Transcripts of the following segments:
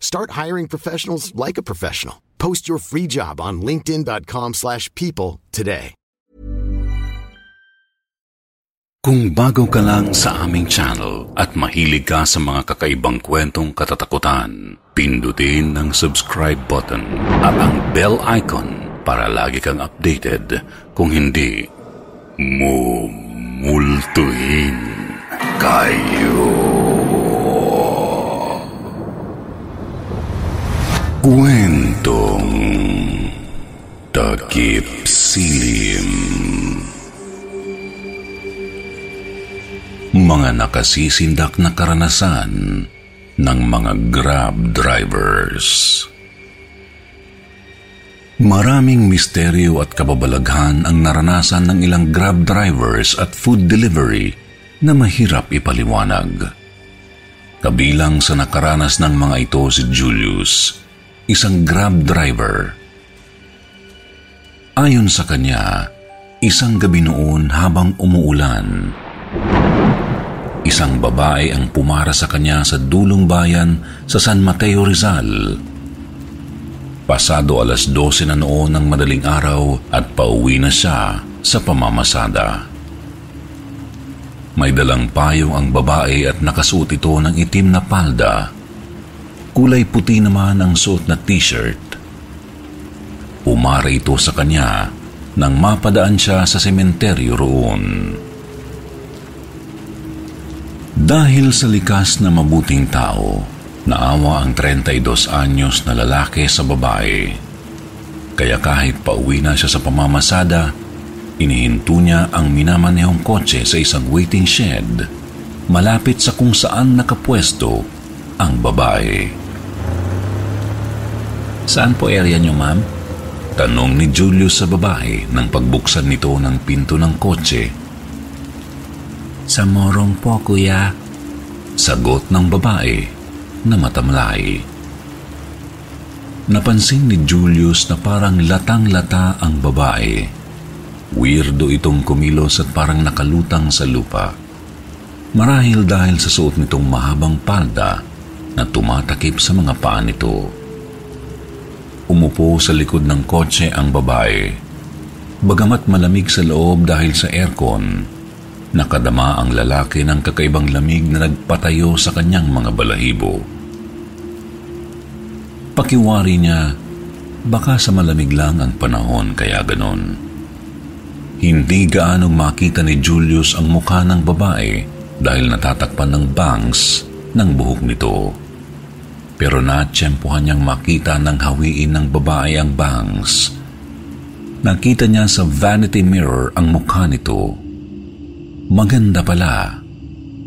Start hiring professionals like a professional. Post your free job on linkedin.com slash people today. Kung bago ka lang sa aming channel at mahilig ka sa mga kakaibang kwentong katatakutan, pindutin ang subscribe button at ang bell icon para lagi kang updated. Kung hindi, mumultuhin kayo. Kwentong Takip Silim Mga nakasisindak na karanasan ng mga grab drivers. Maraming misteryo at kababalaghan ang naranasan ng ilang grab drivers at food delivery na mahirap ipaliwanag. Kabilang sa nakaranas ng mga ito si Julius, isang grab driver. Ayon sa kanya, isang gabi noon habang umuulan, isang babae ang pumara sa kanya sa dulong bayan sa San Mateo Rizal. Pasado alas 12 na noon ng madaling araw at pauwi na siya sa pamamasada. May dalang payong ang babae at nakasuot ito ng itim na palda Kulay puti naman ang suot na t-shirt. Umara ito sa kanya nang mapadaan siya sa sementeryo roon. Dahil sa likas na mabuting tao, naawa ang 32 anyos na lalaki sa babae. Kaya kahit pauwi na siya sa pamamasada, inihinto niya ang minamanehong kotse sa isang waiting shed malapit sa kung saan nakapwesto ang babae. Saan po area niyo, ma'am? Tanong ni Julius sa babae nang pagbuksan nito ng pinto ng kotse. Sa morong po, kuya. Sagot ng babae na matamlay. Napansin ni Julius na parang latang-lata ang babae. Weirdo itong kumilos at parang nakalutang sa lupa. Marahil dahil sa suot nitong mahabang palda na tumatakip sa mga paa nito. Umupo sa likod ng kotse ang babae. Bagamat malamig sa loob dahil sa aircon, nakadama ang lalaki ng kakaibang lamig na nagpatayo sa kanyang mga balahibo. Pakiwari niya, baka sa malamig lang ang panahon kaya ganon. Hindi gaanong makita ni Julius ang mukha ng babae dahil natatakpan ng bangs ng buhok nito. Pero natsyempohan niyang makita ng hawiin ng babae ang bangs. Nakita niya sa vanity mirror ang mukha nito. Maganda pala.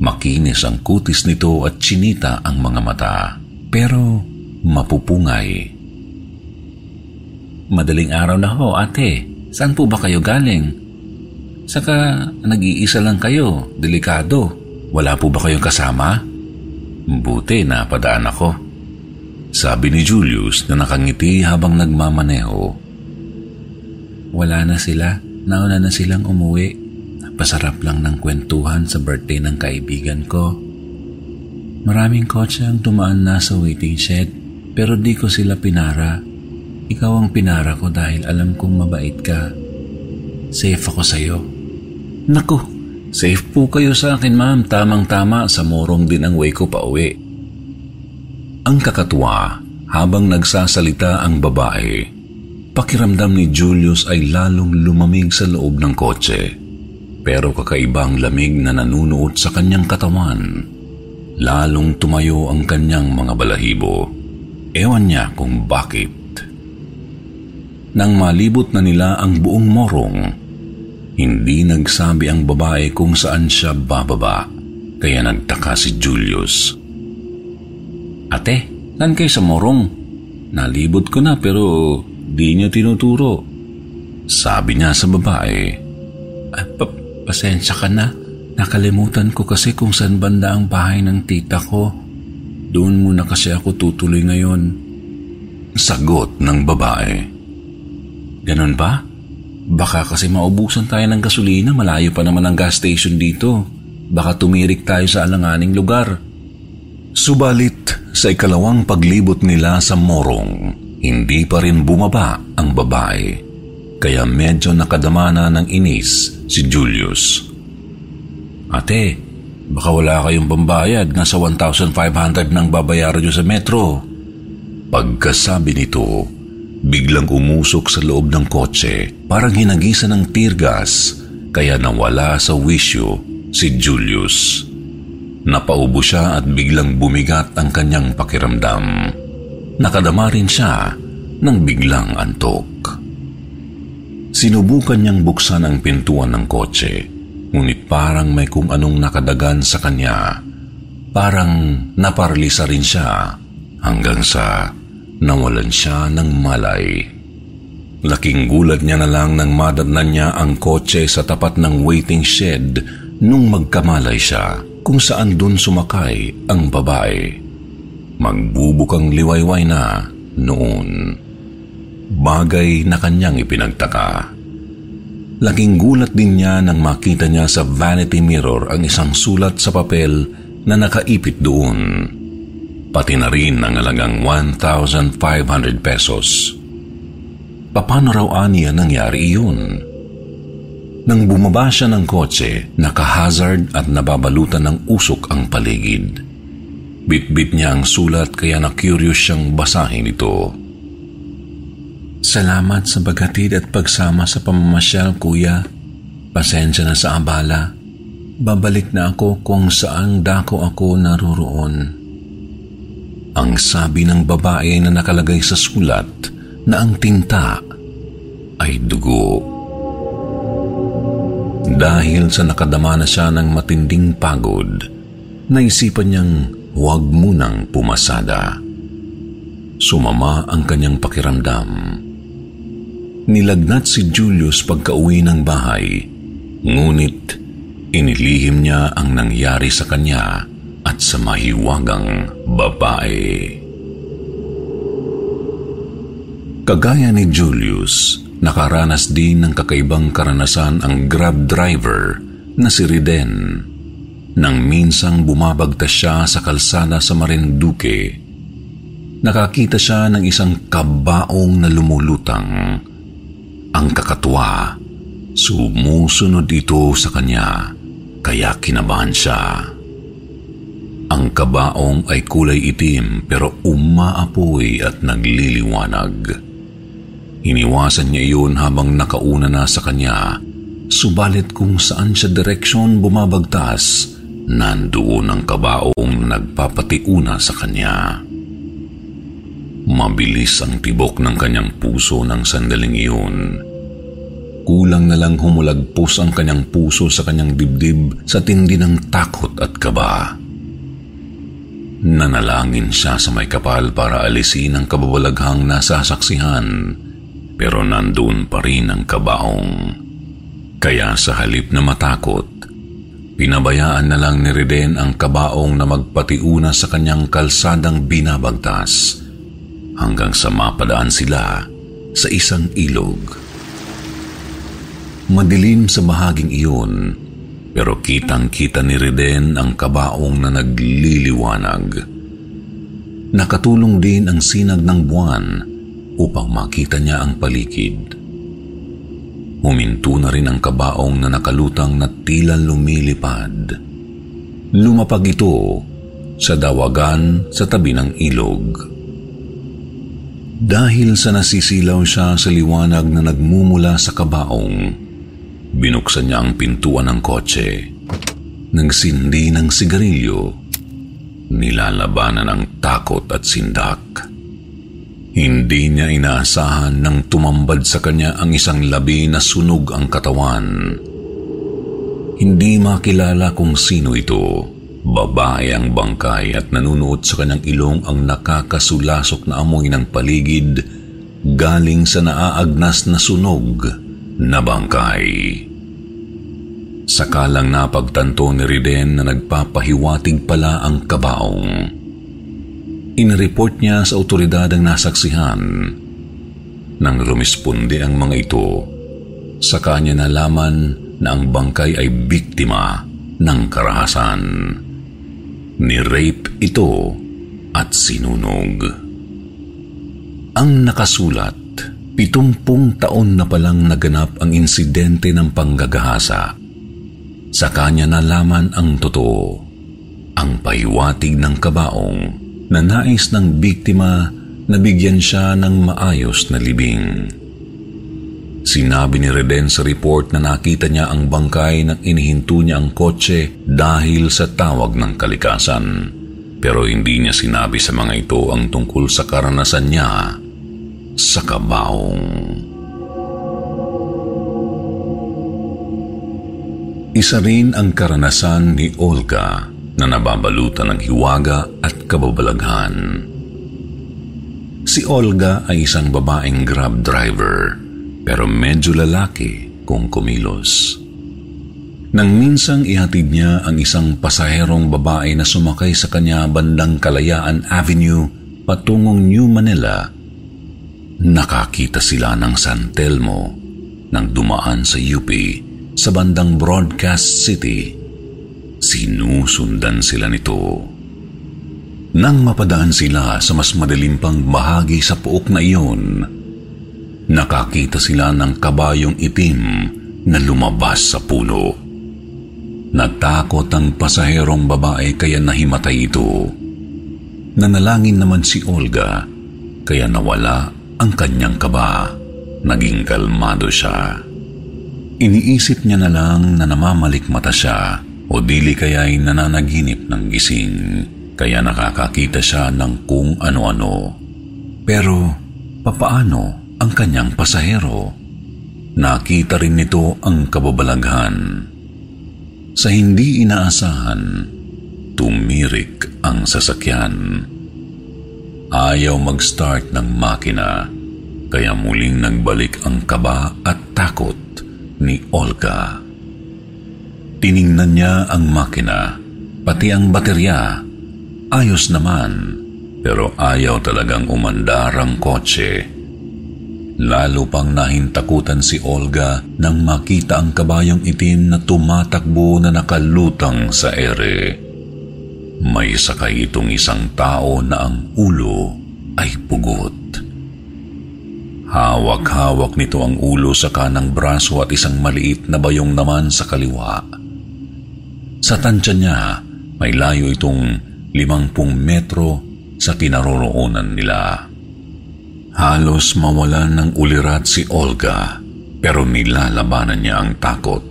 Makinis ang kutis nito at chinita ang mga mata. Pero mapupungay. Madaling araw na ho, ate. Saan po ba kayo galing? Saka nag-iisa lang kayo, delikado. Wala po ba kayong kasama? Buti napadaan ako. Sabi ni Julius na nakangiti habang nagmamaneho. Wala na sila. Nauna na silang umuwi. Pasarap lang ng kwentuhan sa birthday ng kaibigan ko. Maraming kotse ang tumaan na sa waiting shed pero di ko sila pinara. Ikaw ang pinara ko dahil alam kong mabait ka. Safe ako sa'yo. Naku, safe po kayo sa akin ma'am. Tamang-tama sa morong din ang way ko pa uwi. Ang kakatuwa, habang nagsasalita ang babae, pakiramdam ni Julius ay lalong lumamig sa loob ng kotse. Pero kakaibang lamig na nanunuot sa kanyang katawan. Lalong tumayo ang kanyang mga balahibo. Ewan niya kung bakit. Nang malibot na nila ang buong morong, hindi nagsabi ang babae kung saan siya bababa, kaya nagtaka si Julius. Ate, nan kayo sa morong? Nalibot ko na pero di niyo tinuturo. Sabi niya sa babae. Ah, pa- pasensya ka na. Nakalimutan ko kasi kung saan banda ang bahay ng tita ko. Doon muna kasi ako tutuloy ngayon. Sagot ng babae. Ganon ba? Baka kasi maubusan tayo ng gasolina, malayo pa naman ang gas station dito. Baka tumirik tayo sa alanganing lugar. Subalit, sa ikalawang paglibot nila sa morong, hindi pa rin bumaba ang babae. Kaya medyo nakadama na ng inis si Julius. Ate, baka wala kayong pambayad. Nasa 1,500 nang babayaran nyo sa metro. Pagkasabi nito, biglang umusok sa loob ng kotse, parang hinagisan ng tear gas, kaya nawala sa wisyo si Julius. Napaubo siya at biglang bumigat ang kanyang pakiramdam. Nakadama rin siya ng biglang antok. Sinubukan niyang buksan ang pintuan ng kotse, ngunit parang may kung anong nakadagan sa kanya. Parang naparalisa rin siya hanggang sa nawalan siya ng malay. Laking gulat niya na lang nang madatnan niya ang kotse sa tapat ng waiting shed nung magkamalay siya kung saan dun sumakay ang babae. Magbubukang liwayway na noon. Bagay na kanyang ipinagtaka. Laking gulat din niya nang makita niya sa vanity mirror ang isang sulat sa papel na nakaipit doon. Pati na rin ang alagang 1,500 pesos. Paano raw aniya nangyari iyon? Nang bumaba siya ng kotse, nakahazard at nababalutan ng usok ang paligid. Bitbit niya ang sulat kaya na-curious siyang basahin ito. Salamat sa bagatid at pagsama sa pamamasyal, kuya. Pasensya na sa abala. Babalik na ako kung saan dako ako naroroon. Ang sabi ng babae na nakalagay sa sulat na ang tinta ay dugo. Dahil sa nakadama na siya ng matinding pagod, naisipan niyang huwag munang pumasada. Sumama ang kanyang pakiramdam. Nilagnat si Julius pagka-uwi ng bahay, ngunit inilihim niya ang nangyari sa kanya at sa mahiwagang babae. Kagaya ni Julius, nakaranas din ng kakaibang karanasan ang grab driver na si Riden. Nang minsang bumabagtas siya sa kalsada sa Marinduque, nakakita siya ng isang kabaong na lumulutang. Ang kakatuwa, Sumusunod ito sa kanya, kaya kinabahan siya. Ang kabaong ay kulay itim pero umaapoy at nagliliwanag. Iniwasan niya iyon habang nakauna na sa kanya, subalit kung saan siya direksyon bumabagtas, nandoon ang kabaong nagpapatiuna sa kanya. Mabilis ang tibok ng kanyang puso ng sandaling iyon. Kulang na lang humulagpos ang kanyang puso sa kanyang dibdib sa tindi ng takot at kaba. Nanalangin siya sa may kapal para alisin ang kababalaghang nasasaksihan, pero nandun pa rin ang kabaong. Kaya sa halip na matakot, pinabayaan na lang ni Reden ang kabaong na magpatiuna sa kanyang kalsadang binabagtas hanggang sa mapadaan sila sa isang ilog. Madilim sa bahaging iyon, pero kitang-kita ni Reden ang kabaong na nagliliwanag. Nakatulong din ang sinag ng buwan upang makita niya ang paligid. Huminto na rin ang kabaong na nakalutang na tila lumilipad. Lumapag ito sa dawagan sa tabi ng ilog. Dahil sa nasisilaw siya sa liwanag na nagmumula sa kabaong, Binuksan niya ang pintuan ng kotse. Nagsindi ng sigarilyo. Nilalabanan ang takot at sindak. Hindi niya inaasahan nang tumambad sa kanya ang isang labi na sunog ang katawan. Hindi makilala kung sino ito. Babae ang bangkay at nanunuot sa kanyang ilong ang nakakasulasok na amoy ng paligid galing sa naaagnas na sunog na bangkay. Sakalang napagtanto ni Riden na nagpapahiwatig pala ang kabaong. Inreport niya sa otoridad ang nasaksihan. Nang rumisponde ang mga ito, sa kanya nalaman na ang bangkay ay biktima ng karahasan. Ni-rape ito at sinunog. Ang nakasulat Pitumpung taon na palang naganap ang insidente ng panggagahasa. Sa kanya nalaman ang totoo, ang pahiwatig ng kabaong na nais ng biktima na bigyan siya ng maayos na libing. Sinabi ni Reden sa report na nakita niya ang bangkay nang inihinto niya ang kotse dahil sa tawag ng kalikasan. Pero hindi niya sinabi sa mga ito ang tungkol sa karanasan niya sa kabaong. Isa rin ang karanasan ni Olga na nababalutan ng hiwaga at kababalaghan. Si Olga ay isang babaeng grab driver pero medyo lalaki kung kumilos. Nang minsang ihatid niya ang isang pasaherong babae na sumakay sa kanya bandang Kalayaan Avenue patungong New Manila, Nakakita sila ng San Telmo nang dumaan sa UP sa bandang Broadcast City. Sinusundan sila nito. Nang mapadaan sila sa mas madilim pang bahagi sa puok na iyon, nakakita sila ng kabayong itim na lumabas sa puno. Natakot ang pasaherong babae kaya nahimatay ito. Nanalangin naman si Olga kaya nawala ang kanyang kaba. Naging kalmado siya. Iniisip niya na lang na namamalikmata siya o dili kaya'y nananaginip ng gising kaya nakakakita siya ng kung ano-ano. Pero papaano ang kanyang pasahero? Nakita rin nito ang kababalaghan. Sa hindi inaasahan, tumirik ang sasakyan. Ayaw mag-start ng makina, kaya muling nagbalik ang kaba at takot ni Olga. Tiningnan niya ang makina, pati ang baterya. Ayos naman, pero ayaw talagang umandar ang kotse. Lalo pang nahintakutan si Olga nang makita ang kabayong itim na tumatakbo na nakalutang sa ere. May sakay itong isang tao na ang ulo ay pugot. Hawak-hawak nito ang ulo sa kanang braso at isang maliit na bayong naman sa kaliwa. Sa tansya niya, may layo itong limangpung metro sa kinaroroonan nila. Halos mawalan ng ulirat si Olga pero nilalabanan niya ang takot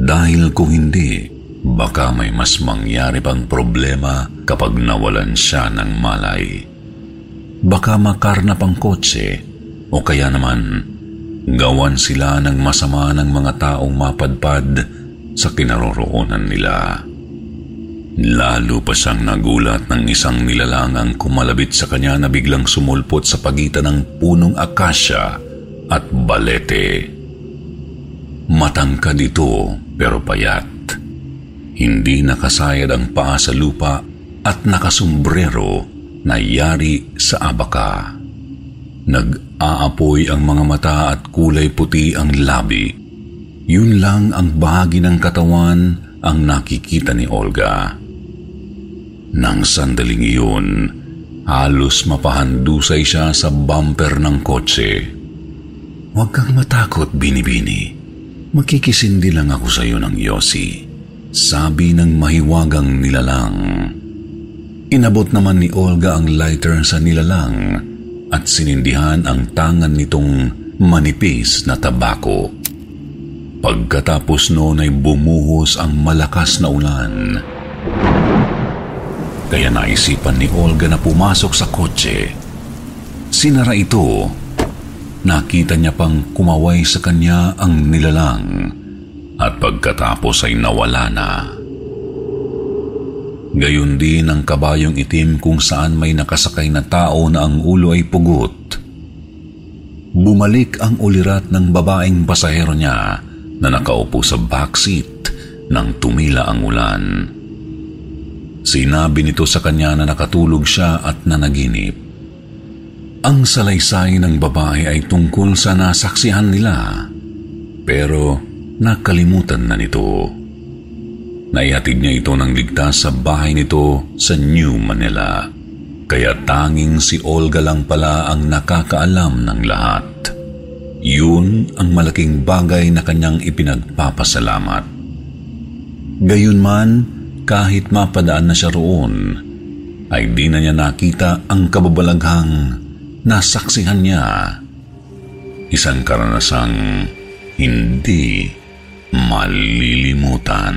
dahil kung hindi, baka may mas mangyari pang problema kapag nawalan siya ng malay. Baka makarnap ang kotse o kaya naman gawan sila ng masama ng mga taong mapadpad sa kinaroroonan nila. Lalo pa siyang nagulat ng isang nilalangang kumalabit sa kanya na biglang sumulpot sa pagitan ng punong akasya at balete. Matangkad ito pero payat. Hindi nakasayad ang paa sa lupa at nakasumbrero na yari sa abaka. Nag-aapoy ang mga mata at kulay puti ang labi. Yun lang ang bahagi ng katawan ang nakikita ni Olga. Nang sandaling iyon, halos mapahandusay siya sa bumper ng kotse. Huwag kang matakot, Binibini. Makikisindi lang ako sa iyo ng Yossi. Sabi ng mahiwagang nilalang. Inabot naman ni Olga ang lighter sa nilalang at sinindihan ang tangan nitong manipis na tabako. Pagkatapos noon ay bumuhos ang malakas na ulan. Kaya naisipan ni Olga na pumasok sa kotse. Sinara ito. Nakita niya pang kumaway sa kanya ang nilalang at pagkatapos ay nawala na. Gayon din ang kabayong itim kung saan may nakasakay na tao na ang ulo ay pugot. Bumalik ang ulirat ng babaeng pasahero niya na nakaupo sa backseat nang tumila ang ulan. Sinabi nito sa kanya na nakatulog siya at nanaginip. Ang salaysay ng babae ay tungkol sa nasaksihan nila, pero nakalimutan na nito. Naihatid niya ito ng ligtas sa bahay nito sa New Manila. Kaya tanging si Olga lang pala ang nakakaalam ng lahat. Yun ang malaking bagay na kanyang ipinagpapasalamat. Gayunman, kahit mapadaan na siya roon, ay di na niya nakita ang kababalaghang nasaksihan niya. Isang karanasang hindi malilimutan.